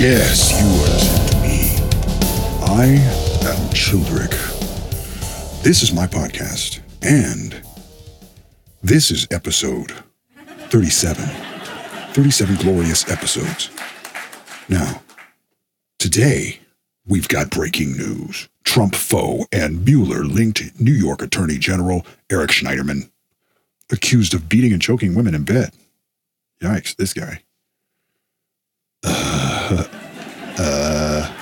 Yes, you are to me. I am Childrick. This is my podcast, and this is episode 37. 37 glorious episodes. Now, today we've got breaking news. Trump foe and Mueller linked New York Attorney General Eric Schneiderman, accused of beating and choking women in bed. Yikes, this guy. Uh, uh,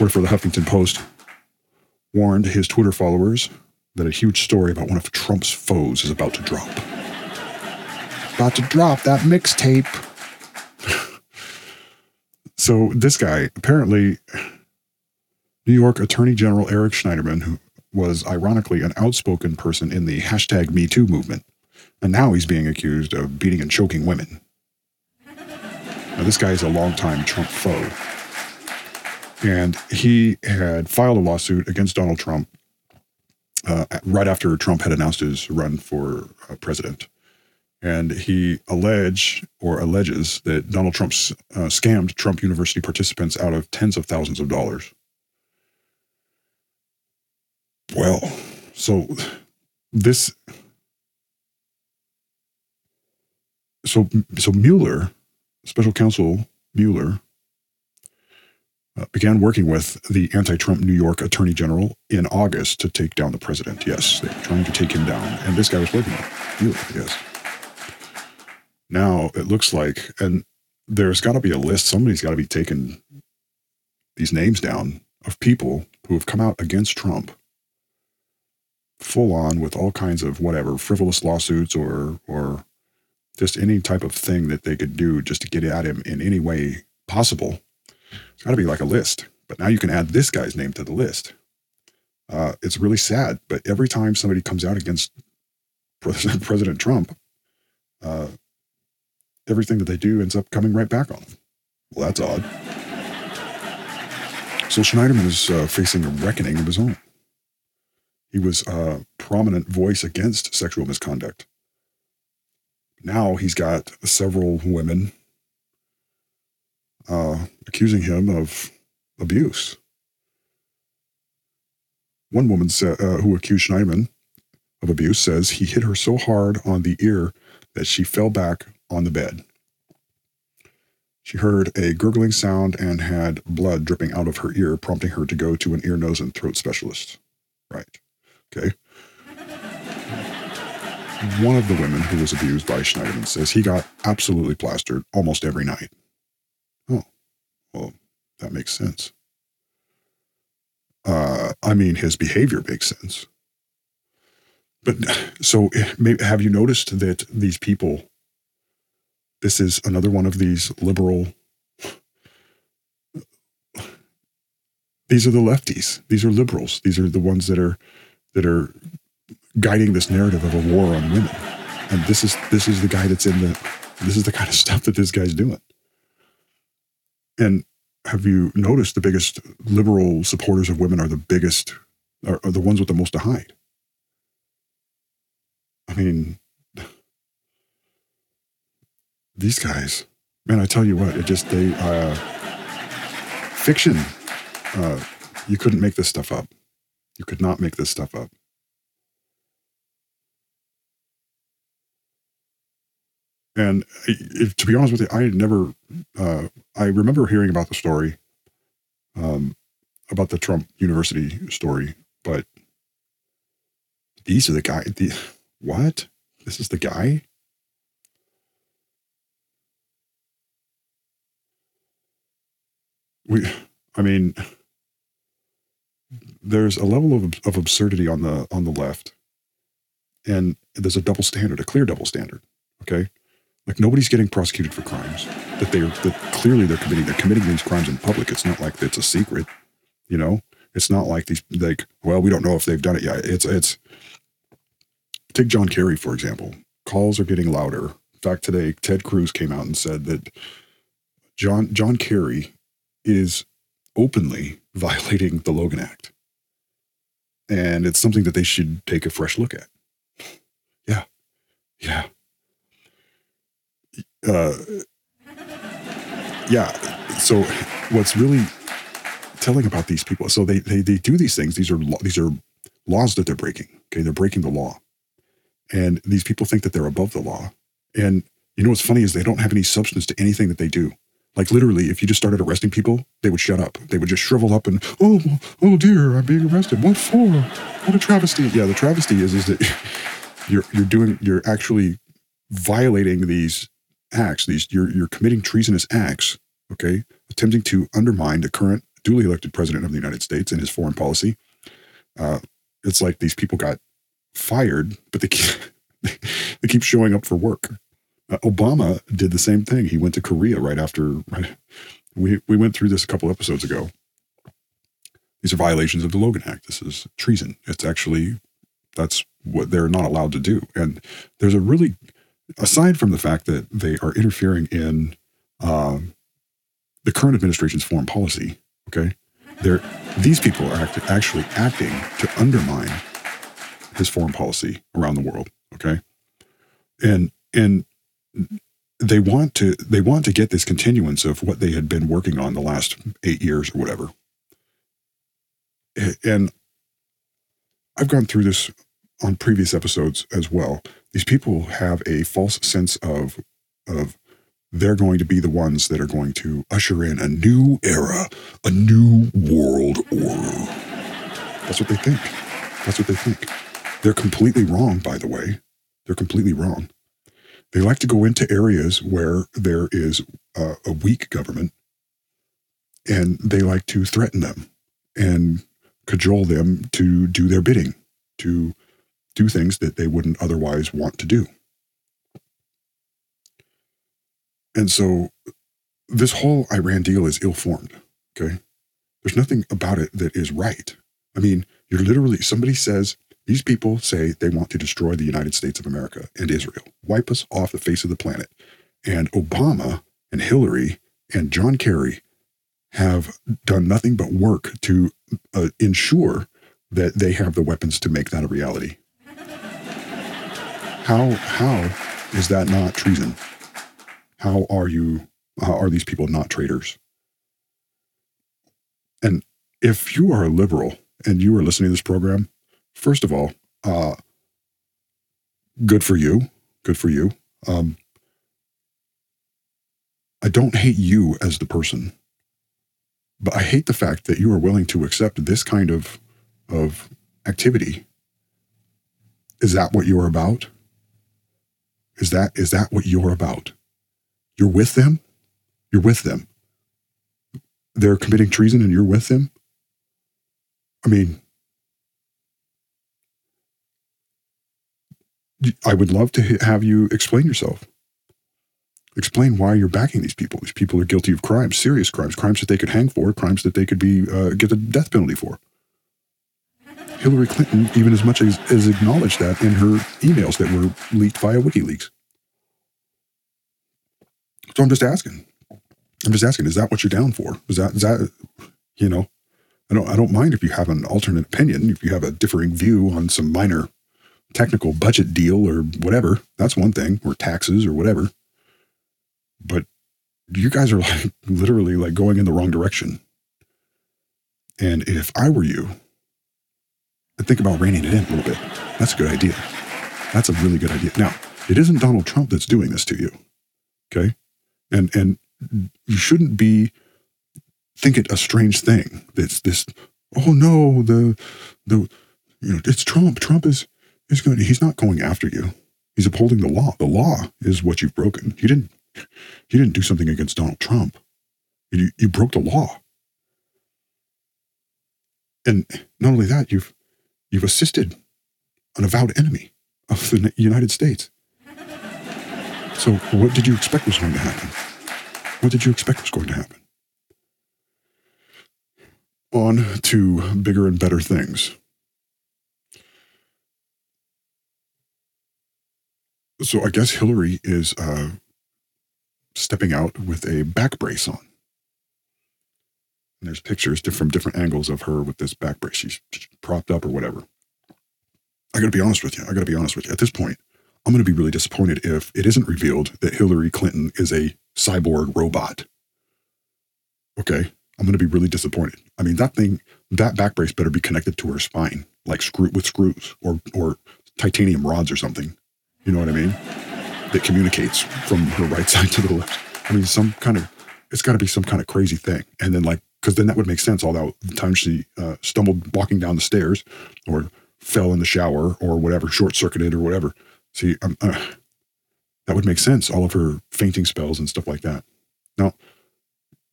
worked for the Huffington Post, warned his Twitter followers that a huge story about one of Trump's foes is about to drop. About to drop that mixtape. so, this guy, apparently, New York Attorney General Eric Schneiderman, who was ironically an outspoken person in the hashtag MeToo movement, and now he's being accused of beating and choking women. Now, this guy is a longtime Trump foe. And he had filed a lawsuit against Donald Trump uh, right after Trump had announced his run for uh, president. And he alleged or alleges that Donald Trump uh, scammed Trump University participants out of tens of thousands of dollars. Well, so this so so Mueller, special counsel Mueller, uh, began working with the anti-Trump New York Attorney General in August to take down the president. Yes, they were trying to take him down, and this guy was working with Mueller. Yes. Now it looks like, and there's got to be a list. Somebody's got to be taking these names down of people who have come out against Trump full on with all kinds of whatever frivolous lawsuits or or just any type of thing that they could do just to get at him in any way possible. It's got to be like a list. But now you can add this guy's name to the list. Uh, it's really sad, but every time somebody comes out against President, President Trump, uh, everything that they do ends up coming right back on them. Well, that's odd. So Schneiderman is uh, facing a reckoning of his own. He was a prominent voice against sexual misconduct now he's got several women uh, accusing him of abuse. One woman sa- uh, who accused Schneiderman of abuse says he hit her so hard on the ear that she fell back on the bed. She heard a gurgling sound and had blood dripping out of her ear, prompting her to go to an ear, nose, and throat specialist. Right. Okay one of the women who was abused by Schneiderman says he got absolutely plastered almost every night. Oh, well, that makes sense. Uh, I mean, his behavior makes sense. But so, have you noticed that these people, this is another one of these liberal, these are the lefties. These are liberals. These are the ones that are, that are guiding this narrative of a war on women. And this is this is the guy that's in the this is the kind of stuff that this guy's doing. And have you noticed the biggest liberal supporters of women are the biggest are, are the ones with the most to hide? I mean, these guys, man, I tell you what, it just they uh, fiction. Uh, you couldn't make this stuff up. You could not make this stuff up. And to be honest with you, I never, uh, I remember hearing about the story, um, about the Trump University story, but these are the guy. The, what? This is the guy? We, I mean, there's a level of, of absurdity on the on the left, and there's a double standard, a clear double standard. Okay, like nobody's getting prosecuted for crimes that they're that clearly they're committing. They're committing these crimes in public. It's not like it's a secret, you know. It's not like these like well we don't know if they've done it yet. It's it's take John Kerry for example. Calls are getting louder. In fact, today Ted Cruz came out and said that John John Kerry is openly violating the Logan Act, and it's something that they should take a fresh look at. Yeah, yeah uh, yeah. So what's really telling about these people? So they they they do these things. These are these are laws that they're breaking. Okay, they're breaking the law, and these people think that they're above the law. And you know what's funny is they don't have any substance to anything that they do. Like literally, if you just started arresting people, they would shut up. They would just shrivel up and, oh, oh dear, I'm being arrested. What for? What a travesty! Yeah, the travesty is is that you're you're doing you're actually violating these acts. These you're you're committing treasonous acts. Okay, attempting to undermine the current duly elected president of the United States and his foreign policy. Uh, it's like these people got fired, but they keep, they keep showing up for work. Uh, Obama did the same thing. He went to Korea right after. Right, we we went through this a couple episodes ago. These are violations of the Logan Act. This is treason. It's actually that's what they're not allowed to do. And there's a really, aside from the fact that they are interfering in uh, the current administration's foreign policy, okay, these people are act, actually acting to undermine his foreign policy around the world, okay, and and they want to they want to get this continuance of what they had been working on the last eight years or whatever. And I've gone through this on previous episodes as well. These people have a false sense of of they're going to be the ones that are going to usher in a new era, a new world order. That's what they think. That's what they think. They're completely wrong, by the way. They're completely wrong. They like to go into areas where there is a, a weak government and they like to threaten them and cajole them to do their bidding, to do things that they wouldn't otherwise want to do. And so this whole Iran deal is ill formed. Okay. There's nothing about it that is right. I mean, you're literally, somebody says, these people say they want to destroy the United States of America and Israel, wipe us off the face of the planet. And Obama and Hillary and John Kerry have done nothing but work to uh, ensure that they have the weapons to make that a reality. How how is that not treason? How are you? How are these people not traitors? And if you are a liberal and you are listening to this program, first of all, uh, good for you. Good for you. Um, I don't hate you as the person, but I hate the fact that you are willing to accept this kind of of activity. Is that what you're about? Is that is that what you're about? You're with them? You're with them. They're committing treason and you're with them? I mean, I would love to have you explain yourself. Explain why you're backing these people. These people are guilty of crimes, serious crimes, crimes that they could hang for, crimes that they could be uh, get the death penalty for. Hillary Clinton, even as much as, as acknowledged that in her emails that were leaked via WikiLeaks. So I'm just asking. I'm just asking, is that what you're down for? Is that is that you know, I don't I don't mind if you have an alternate opinion, if you have a differing view on some minor technical budget deal or whatever. That's one thing, or taxes or whatever. But you guys are like literally like going in the wrong direction. And if I were you, I'd think about reining it in a little bit. That's a good idea. That's a really good idea. Now, it isn't Donald Trump that's doing this to you. Okay? And and you shouldn't be think it a strange thing. It's this oh no, the the you know, it's Trump. Trump is is going he's not going after you. He's upholding the law. The law is what you've broken. You didn't you didn't do something against Donald Trump. You you broke the law. And not only that, you've you've assisted an avowed enemy of the United States. So, what did you expect was going to happen? What did you expect was going to happen? On to bigger and better things. So, I guess Hillary is uh, stepping out with a back brace on. And there's pictures from different angles of her with this back brace. She's propped up or whatever. I got to be honest with you. I got to be honest with you. At this point, I'm to be really disappointed if it isn't revealed that Hillary Clinton is a cyborg robot. okay, I'm to be really disappointed. I mean, that thing, that back brace better be connected to her spine, like screw with screws or or titanium rods or something. You know what I mean? That communicates from her right side to the left. I mean, some kind of, it's got to be some kind of crazy thing. And then like, because then that would make sense. Although the time she uh, stumbled walking down the stairs, or fell in the shower, or whatever, short circuited, or whatever. See, um, uh, that would make sense. All of her fainting spells and stuff like that. Now,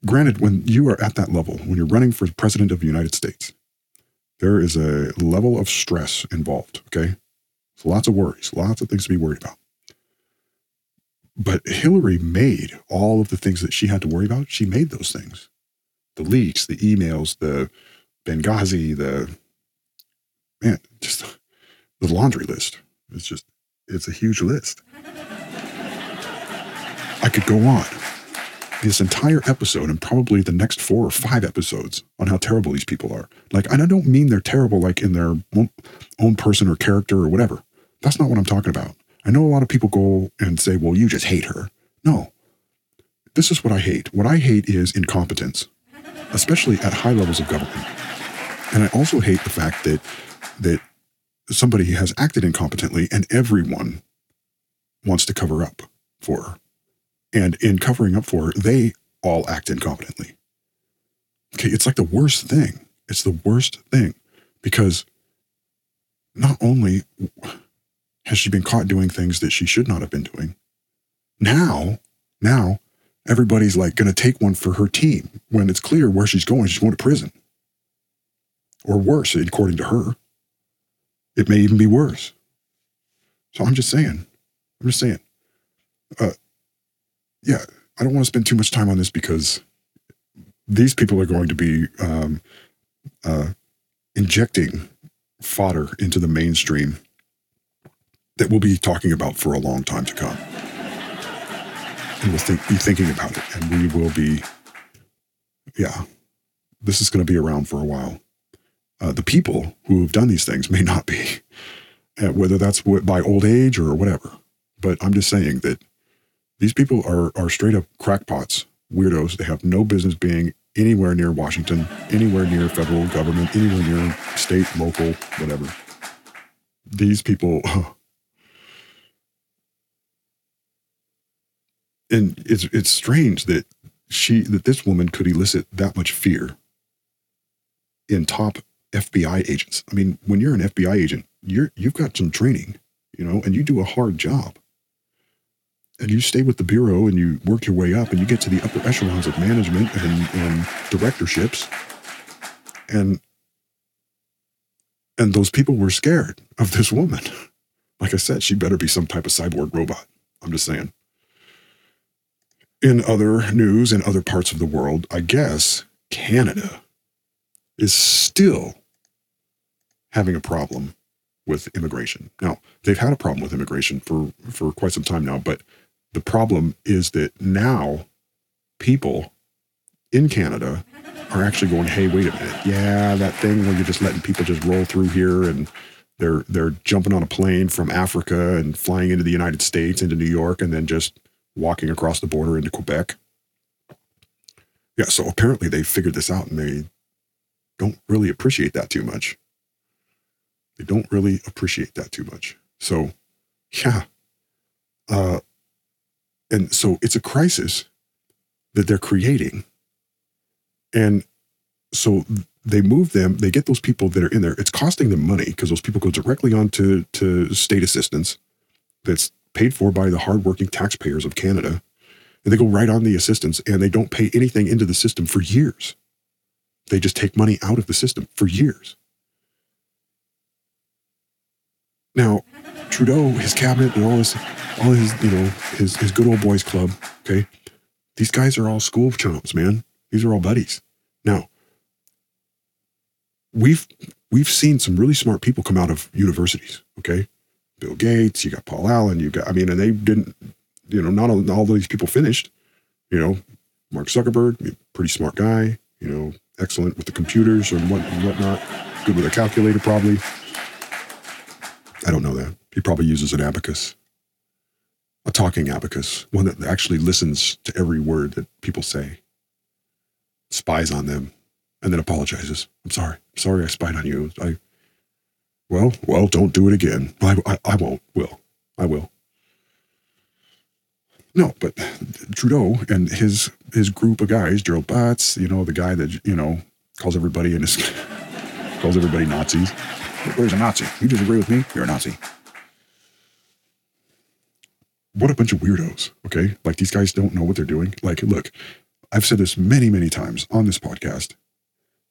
granted, when you are at that level, when you're running for president of the United States, there is a level of stress involved. Okay. So lots of worries, lots of things to be worried about. But Hillary made all of the things that she had to worry about. She made those things the leaks, the emails, the Benghazi, the man, just the laundry list. It's just, it's a huge list. I could go on this entire episode and probably the next four or five episodes on how terrible these people are. Like, I don't mean they're terrible like in their own person or character or whatever. That's not what I'm talking about. I know a lot of people go and say, well, you just hate her. No. This is what I hate. What I hate is incompetence, especially at high levels of government. And I also hate the fact that that somebody has acted incompetently and everyone wants to cover up for her. And in covering up for her, they all act incompetently. Okay, it's like the worst thing. It's the worst thing because not only has she been caught doing things that she should not have been doing, now, now everybody's like going to take one for her team when it's clear where she's going. She's going to prison. Or worse, according to her. It may even be worse. So I'm just saying, I'm just saying, uh, yeah, I don't want to spend too much time on this because these people are going to be um, uh, injecting fodder into the mainstream that we'll be talking about for a long time to come. We'll think, be thinking about it, and we will be, yeah, this is going to be around for a while. Uh, the people who have done these things may not be, uh, whether that's by old age or whatever. But I'm just saying that these people are are straight up crackpots, weirdos. They have no business being anywhere near Washington, anywhere near federal government, anywhere near state, local, whatever. These people and it's it's strange that she that this woman could elicit that much fear in top FBI agents. I mean, when you're an FBI agent, you're you've got some training, you know, and you do a hard job. And you stay with the bureau and you work your way up and you get to the upper echelons of management and, and directorships. And and those people were scared of this woman. Like i said she better be some type of cyborg robot. I'm just saying in other news in other parts of the world i guess canada is still having a problem with immigration now they've had a problem with immigration for for quite some time now but the problem is that now people in Canada are actually going, hey, wait a minute. Yeah, that thing where you're just letting people just roll through here and they're they're jumping on a plane from Africa and flying into the United States, into New York, and then just walking across the border into Quebec. Yeah, so apparently they figured this out and they don't really appreciate that too much. They don't really appreciate that too much. So, yeah, uh, and so it's a crisis that they're creating. And so they move them, they get those people that are in there. It's costing them money because those people go directly on to, to state assistance that's paid for by the hardworking taxpayers of Canada. And they go right on the assistance and they don't pay anything into the system for years. They just take money out of the system for years. Now, Trudeau, his cabinet, and all his all his, you know, his his good old boys club. Okay, these guys are all school chumps, man. These are all buddies. Now, we've we've seen some really smart people come out of universities. Okay, Bill Gates, you got Paul Allen, you got I mean, and they didn't, you know, not all, all these people finished. You know, Mark Zuckerberg, pretty smart guy. You know, excellent with the computers and what whatnot. Good with a calculator, probably. I don't know that. He probably uses an abacus a talking abacus, one that actually listens to every word that people say. spies on them, and then apologizes. I'm sorry. I'm Sorry I spied on you. I, well, well, don't do it again. I, I, I won't. Will. I will. No, but Trudeau and his his group of guys, Gerald Butts, you know, the guy that you know calls everybody in his calls everybody Nazis. Where's a Nazi? You disagree with me? You're a Nazi. What a bunch of weirdos. Okay, like these guys don't know what they're doing. Like, look, I've said this many, many times on this podcast.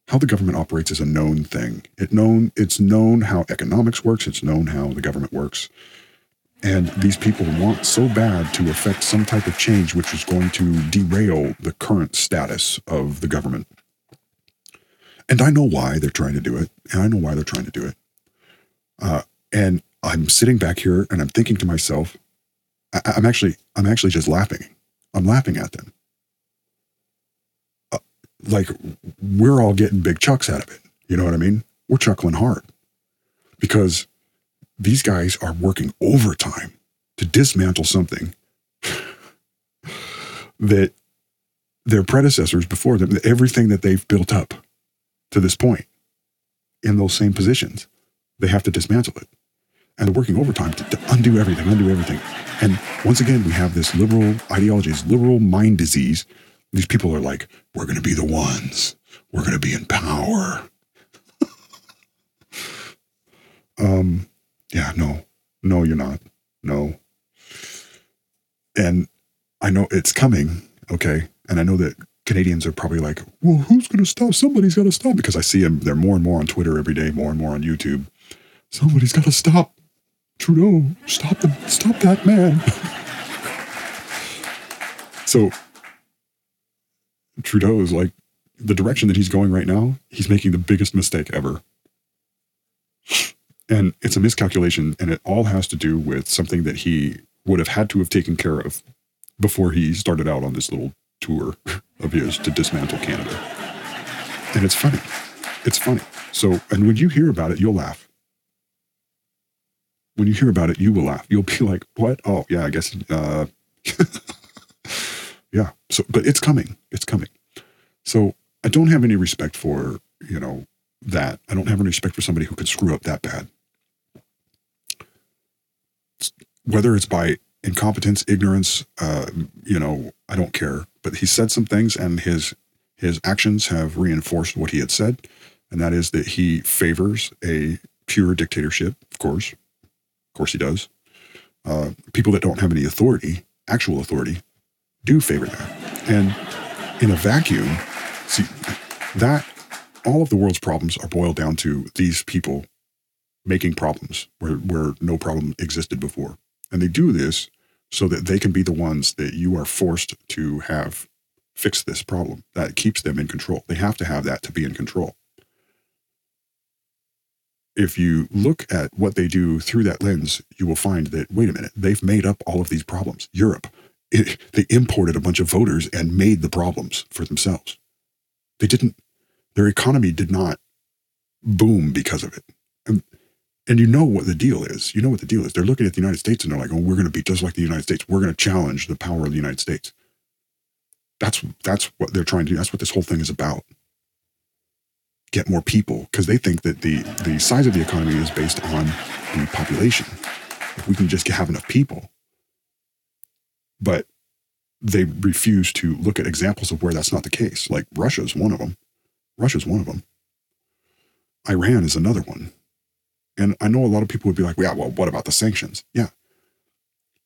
How the government operates is a known thing. It known it's known how economics works. It's known how the government works. And these people want so bad to effect some type of change which is going to derail the current status of the government. And I know why they're trying to do it. And I know why they're trying to do it. Uh, and I'm sitting back here and I'm thinking to myself, I, am actually, I'm actually just laughing. I'm laughing at them. Like we're all getting big chucks out of it. You know what I mean? We're chuckling hard because these guys are working overtime to dismantle something that their predecessors before them, everything that they've built up to this point in those same positions, they have to dismantle it. And they're working overtime to, to undo everything, undo everything. And once again, we have this liberal ideology, this liberal mind disease. These people are like, we're going to be the ones. We're going to be in power. um, yeah, no, no, you're not. No. And I know it's coming. Okay. And I know that Canadians are probably like, well, who's going to stop? Somebody's got to stop because I see them. They're more and more on Twitter every day, more and more on YouTube. Somebody's got to stop Trudeau. Stop them. stop that man. so Trudeau is like the direction that he's going right now. He's making the biggest mistake ever. And it's a miscalculation, and it all has to do with something that he would have had to have taken care of before he started out on this little tour of his to dismantle Canada. And it's funny. It's funny. So, and when you hear about it, you'll laugh. When you hear about it, you will laugh. You'll be like, what? Oh, yeah, I guess. Uh, yeah. So, but it's coming. It's coming. So I don't have any respect for, you know, that. I don't have any respect for somebody who could screw up that bad whether it's by incompetence, ignorance, uh, you know, I don't care. But he said some things, and his his actions have reinforced what he had said, and that is that he favors a pure dictatorship. Of course, of course, he does. Uh, people that don't have any authority, actual authority, do favor that. And in a vacuum, see that all of the world's problems are boiled down to these people making problems where, where no problem existed before. And they do this so that they can be the ones that you are forced to have fix this problem. That keeps them in control. They have to have that to be in control. If you look at what they do through that lens, you will find that, wait a minute, they've made up all of these problems. Europe, it, they imported a bunch of voters and made the problems for themselves. They didn't, their economy did not boom because of it. And and you know what the deal is. You know what the deal is. They're looking at the United States and they're like, oh, we're going to be just like the United States. We're going to challenge the power of the United States. That's that's what they're trying to do. That's what this whole thing is about. Get more people because they think that the the size of the economy is based on the population. If we can just have enough people, but they refuse to look at examples of where that's not the case. Like Russia's one of them. Russia's one of them. Iran is another one. And I know a lot of people would be like, yeah, well, what about the sanctions? Yeah.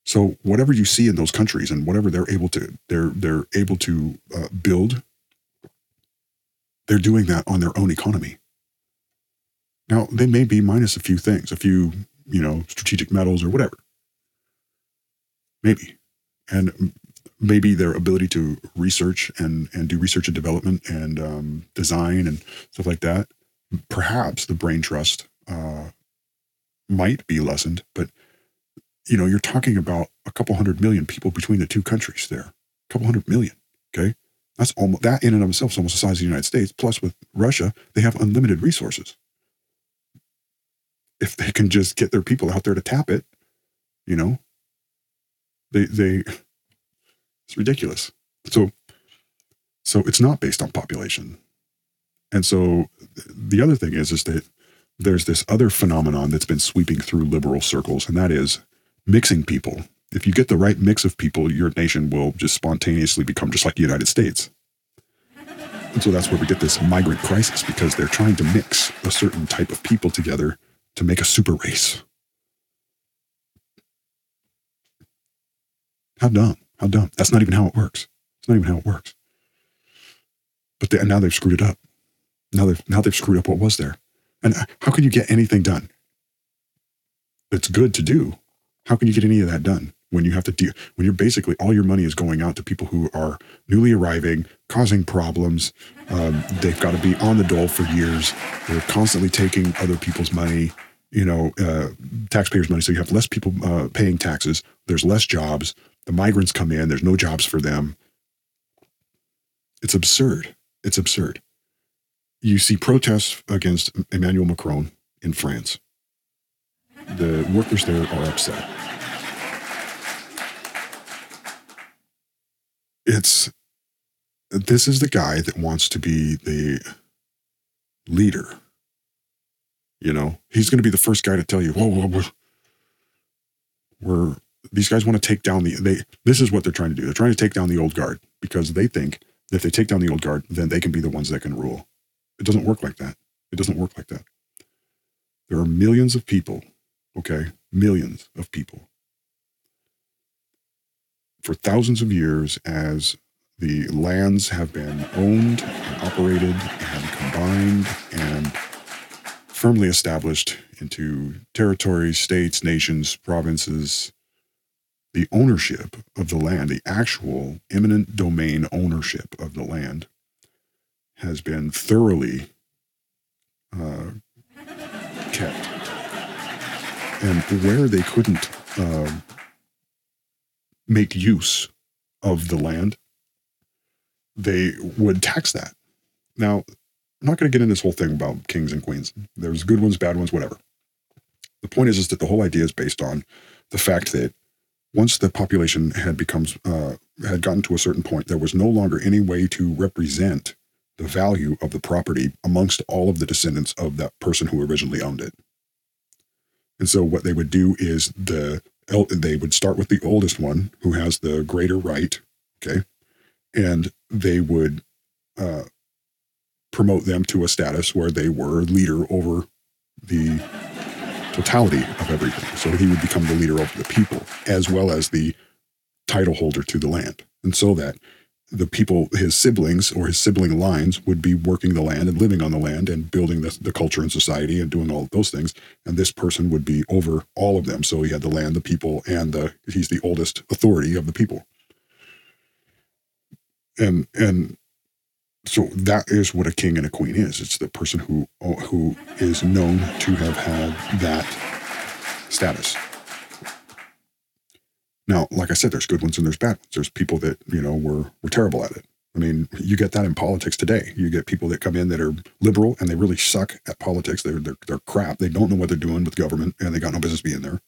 So whatever you see in those countries and whatever they're able to, they're they're able to uh, build. They're doing that on their own economy. Now they may be minus a few things, a few you know strategic metals or whatever. Maybe, and maybe their ability to research and and do research and development and um, design and stuff like that. Perhaps the brain trust uh, might be lessened, but you know, you're talking about a couple hundred million people between the two countries there. A couple hundred million. Okay. That's almost that in and of itself is almost the size of the United States. Plus, with Russia, they have unlimited resources. If they can just get their people out there to tap it, you know, they they it's ridiculous. So So it's not based on population. And so the other thing is, is that there's this other phenomenon that's been sweeping through liberal circles, and that is mixing people. If you get the right mix of people, your nation will just spontaneously become just like the United States. And so that's where we get this migrant crisis because they're trying to mix a certain type of people together to make a super race. How dumb. How dumb. That's not even how it works. It's not even how it works. But they, now they've screwed it up. Now they've now they've screwed up what was there. And how can you get anything done? It's good to do. How can you get any of that done when you have to deal when you're basically all your money is going out to people who are newly arriving, causing problems. Um, they've got to be on the dole for years. They're constantly taking other people's money, you know, uh, taxpayers' money. So you have less people uh, paying taxes. There's less jobs. The migrants come in. There's no jobs for them. It's absurd. It's absurd you see protests against Emmanuel Macron in France. The workers there are upset. It's this is the guy that wants to be the leader. You know, he's going to be the first guy to tell you, whoa, whoa, whoa. We're, these guys want to take down the, they, this is what they're trying to do. They're trying to take down the old guard because they think that if they take down the old guard, then they can be the ones that can rule. It doesn't work like that. It doesn't work like that. There are millions of people, okay? Millions of people. For thousands of years, as the lands have been owned and operated and combined and firmly established into territories, states, nations, provinces, the ownership of the land, the actual eminent domain ownership of the land has been thoroughly uh, kept. And where they couldn't uh, make use of the land, they would tax that. Now, I'm not going to get into this whole thing about kings and queens. There's good ones, bad ones, whatever. The point is, is that the whole idea is based on the fact that once the population had become uh, had gotten to a certain point, there was no longer any way to represent the value of the property amongst all of the descendants of that person who originally owned it. And so what they would do is the they would start with the oldest one who has the greater right, okay, and they would uh, promote them to a status where they were leader over the totality of everything. So he would become the leader of the people as well as the title holder to the land, and so that the people, his siblings or his sibling lines, would be working the land and living on the land and building the, the culture and society and doing all of those things. And this person would be over all of them. So he had the land, the people, and the, he's the oldest authority of the people. And and so that is what a king and a queen is. It's the person who who is known to have had that status. Now, like I said, there's good ones and there's bad ones. There's people that, you know, were, were terrible at it. I mean, you get that in politics today. You get people that come in that are liberal and they really suck at politics. They're, they're, they're crap. They don't know what they're doing with government and they got no business being there.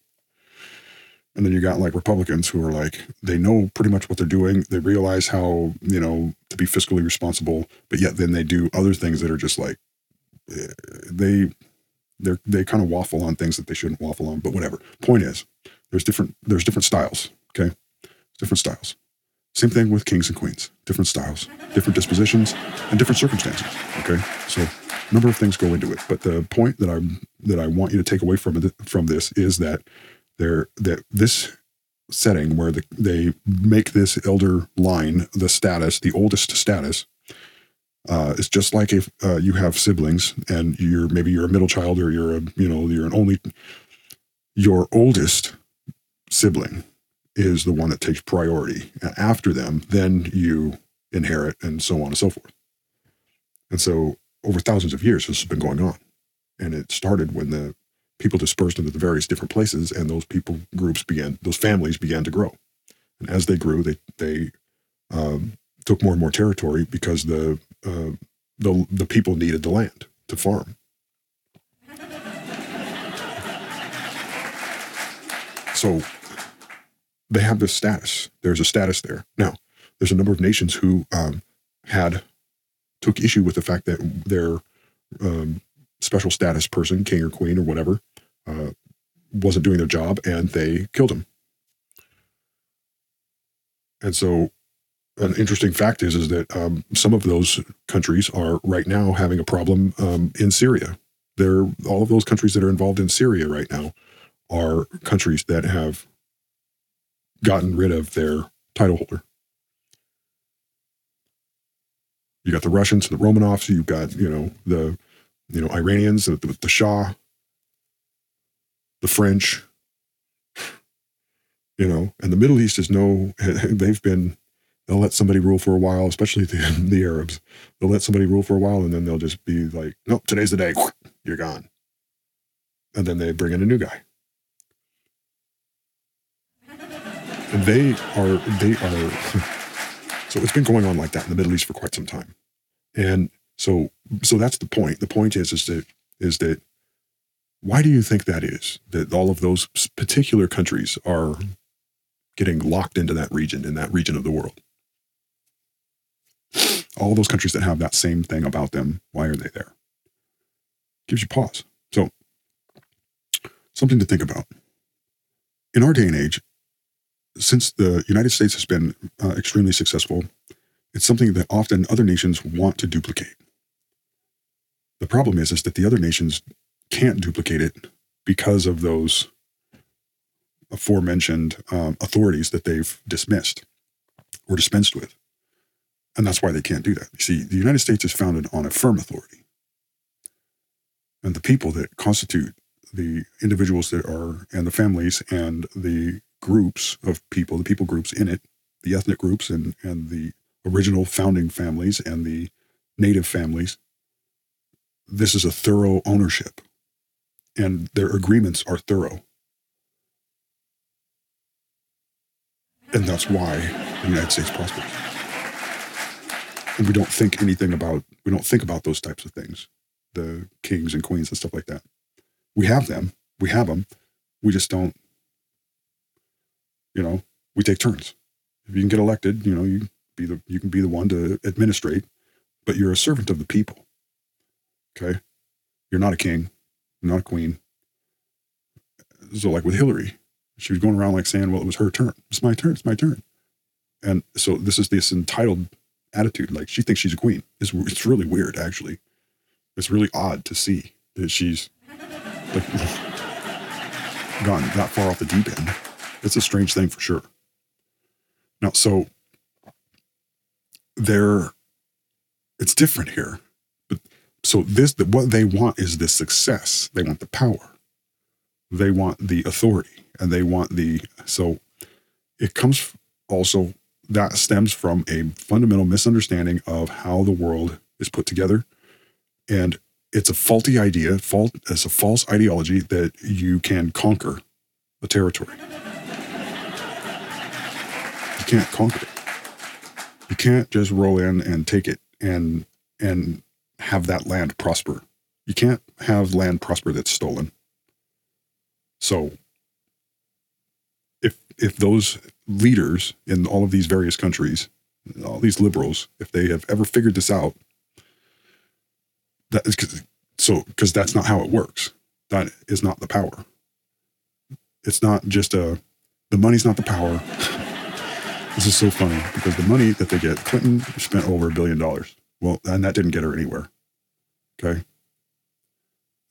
And then you got like Republicans who are like, they know pretty much what they're doing. They realize how, you know, to be fiscally responsible, but yet then they do other things that are just like, eh, they, they're, they kind of waffle on things that they shouldn't waffle on, but whatever. Point is, there's different there's different styles. Okay, different styles. Same thing with kings and queens. Different styles, different dispositions, and different circumstances. Okay, so a number of things go into it. But the point that I that I want you to take away from from this is that there that this setting where the, they make this elder line the status, the oldest status, uh, it's just like if uh, you have siblings and you're maybe you're a middle child or you're a you know you're an only your oldest sibling is the one that takes priority. After them, then you inherit and so on and so forth. And so over thousands of years, this has been going on. And it started when the people dispersed into the various different places and those people groups began, those families began to grow. And as they grew, they, they um, took more and more territory because the, uh, the, the people needed the land to farm. So they have this status. There's a status there. Now, there's a number of nations who um, had took issue with the fact that their um, special status person, king or queen or whatever, uh, wasn't doing their job, and they killed him. And so, an interesting fact is is that um, some of those countries are right now having a problem um, in Syria. They're all of those countries that are involved in Syria right now are countries that have gotten rid of their title holder. You got the Russians and the Romanovs. You've got you know the you know Iranians the, the Shah, the French. You know, and the Middle East is no. They've been. They'll let somebody rule for a while, especially the the Arabs. They'll let somebody rule for a while, and then they'll just be like, "Nope, today's the day. You're gone." And then they bring in a new guy. And they are they are so it's been going on like that in the Middle East for quite some time. And so so that's the point. The point is is that is that why do you think that is? That all of those particular countries are getting locked into that region, in that region of the world. All those countries that have that same thing about them, why are they there? Gives you pause. So, something to think about. In our day and age, since the United States has been uh, extremely successful, it's something that often other nations want to duplicate. The problem is, is that the other nations can't duplicate it because of those aforementioned um, authorities that they've dismissed or dispensed with. And that's why they can't do that. You see, the United States is founded on a firm authority. And the people that constitute the individuals that are, and the families and the groups of people, the people groups in it, the ethnic groups and, and the original founding families and the native families, this is a thorough ownership. And their agreements are thorough. And that's why the United States prospers. And we don't think anything about, we don't think about those types of things, the kings and queens and stuff like that. We have them, we have them, we just don't you know, we take turns. If you can get elected, you know, you be the you can be the one to administrate, but you're a servant of the people. Okay? You're not a king, not a queen. So like with Hillary, she was going around like saying, Well, it was her turn. It's my turn, it's my turn. And so this is this entitled attitude. Like she thinks she's a queen. It's it's really weird, actually. It's really odd to see that she's like gone that far off the deep end. It's a strange thing for sure. Now, so there, it's different here. So this, what they want is the success. They want the power. They want the authority, and they want the. So it comes also that stems from a fundamental misunderstanding of how the world is put together, and it's a faulty idea. Fault. It's a false ideology that you can conquer a territory you can't conquer it. You can't just roll in and take it and and have that land prosper. You can't have land prosper that's stolen. So if if those leaders in all of these various countries, all these liberals, if they have ever figured this out, that is cause, so because that's not how it works. That is not the power. It's not just a the money's not the power. This is so funny because the money that they get, Clinton spent over a billion dollars. Well, and that didn't get her anywhere. Okay.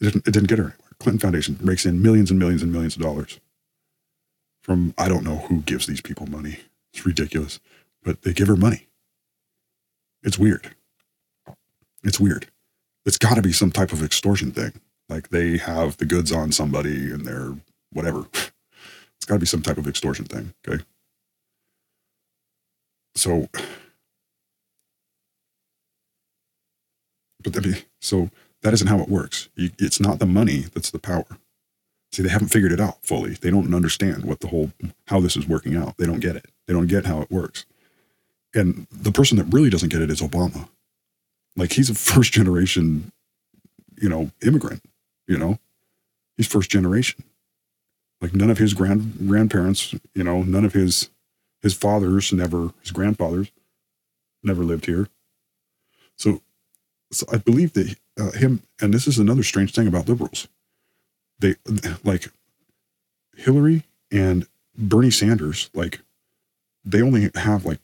It didn't, it didn't get her anywhere. Clinton Foundation rakes in millions and millions and millions of dollars from I don't know who gives these people money. It's ridiculous, but they give her money. It's weird. It's weird. It's got to be some type of extortion thing. Like they have the goods on somebody and they're whatever. It's got to be some type of extortion thing. Okay. So, but be, so that isn't how it works. You, it's not the money that's the power. See, they haven't figured it out fully. They don't understand what the whole how this is working out. They don't get it. They don't get how it works. And the person that really doesn't get it is Obama. Like he's a first generation, you know, immigrant. You know, he's first generation. Like none of his grand grandparents, you know, none of his his fathers never, his grandfathers never lived here. So, so I believe that uh, him, and this is another strange thing about liberals. They like Hillary and Bernie Sanders, like they only have like,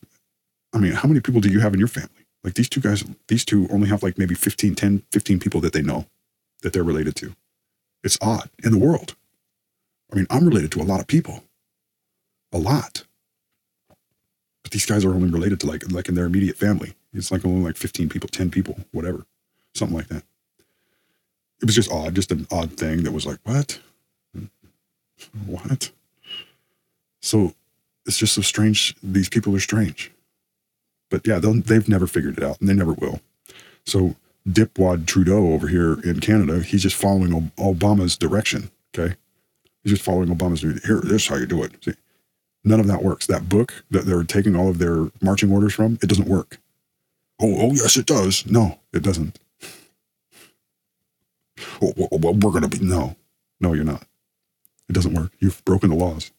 I mean, how many people do you have in your family? Like these two guys, these two only have like maybe 15, 10, 15 people that they know that they're related to. It's odd in the world. I mean, I'm related to a lot of people, a lot. But these guys are only related to like, like in their immediate family. It's like only like 15 people, 10 people, whatever, something like that. It was just odd, just an odd thing that was like, what? What? So it's just so strange. These people are strange. But yeah, they've never figured it out and they never will. So dipwad Trudeau over here in Canada, he's just following Obama's direction. Okay. He's just following Obama's direction. Here, this is how you do it. See, none of that works. That book that they're taking all of their marching orders from, it doesn't work. Oh, oh yes, it does. No, it doesn't. Oh, well, we're going to be, no, no, you're not. It doesn't work. You've broken the laws.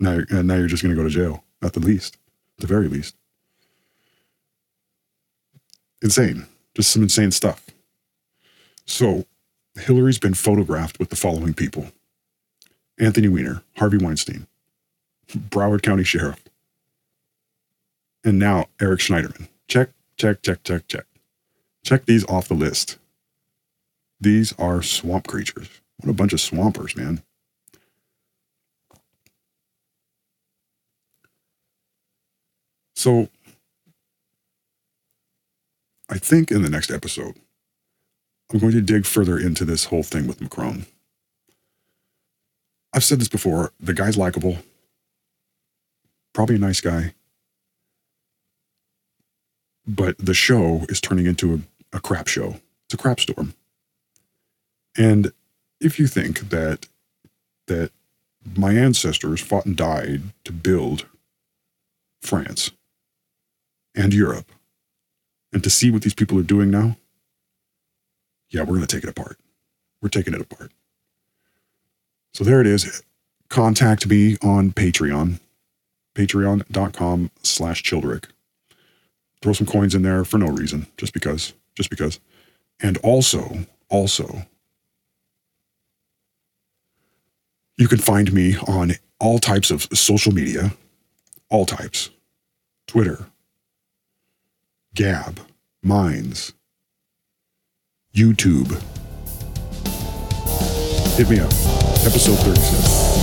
Now, and now you're just going to go to jail at the least, at the very least. Insane. Just some insane stuff. So, Hillary's been photographed with the following people Anthony Weiner, Harvey Weinstein, Broward County Sheriff, and now Eric Schneiderman. Check, check, check, check, check. Check these off the list. These are swamp creatures. What a bunch of swampers, man. So, I think in the next episode, I'm going to dig further into this whole thing with Macron. I've said this before the guy's likable, probably a nice guy, but the show is turning into a, a crap show. It's a crap storm. And if you think that that my ancestors fought and died to build France and Europe and to see what these people are doing now, yeah, we're going to take it apart. We're taking it apart. So there it is. Contact me on Patreon, patreon.com slash Childerick. Throw some coins in there for no reason, just because, just because. And also, also, you can find me on all types of social media, all types Twitter, Gab, Minds, YouTube. Hit me up. Episode 37.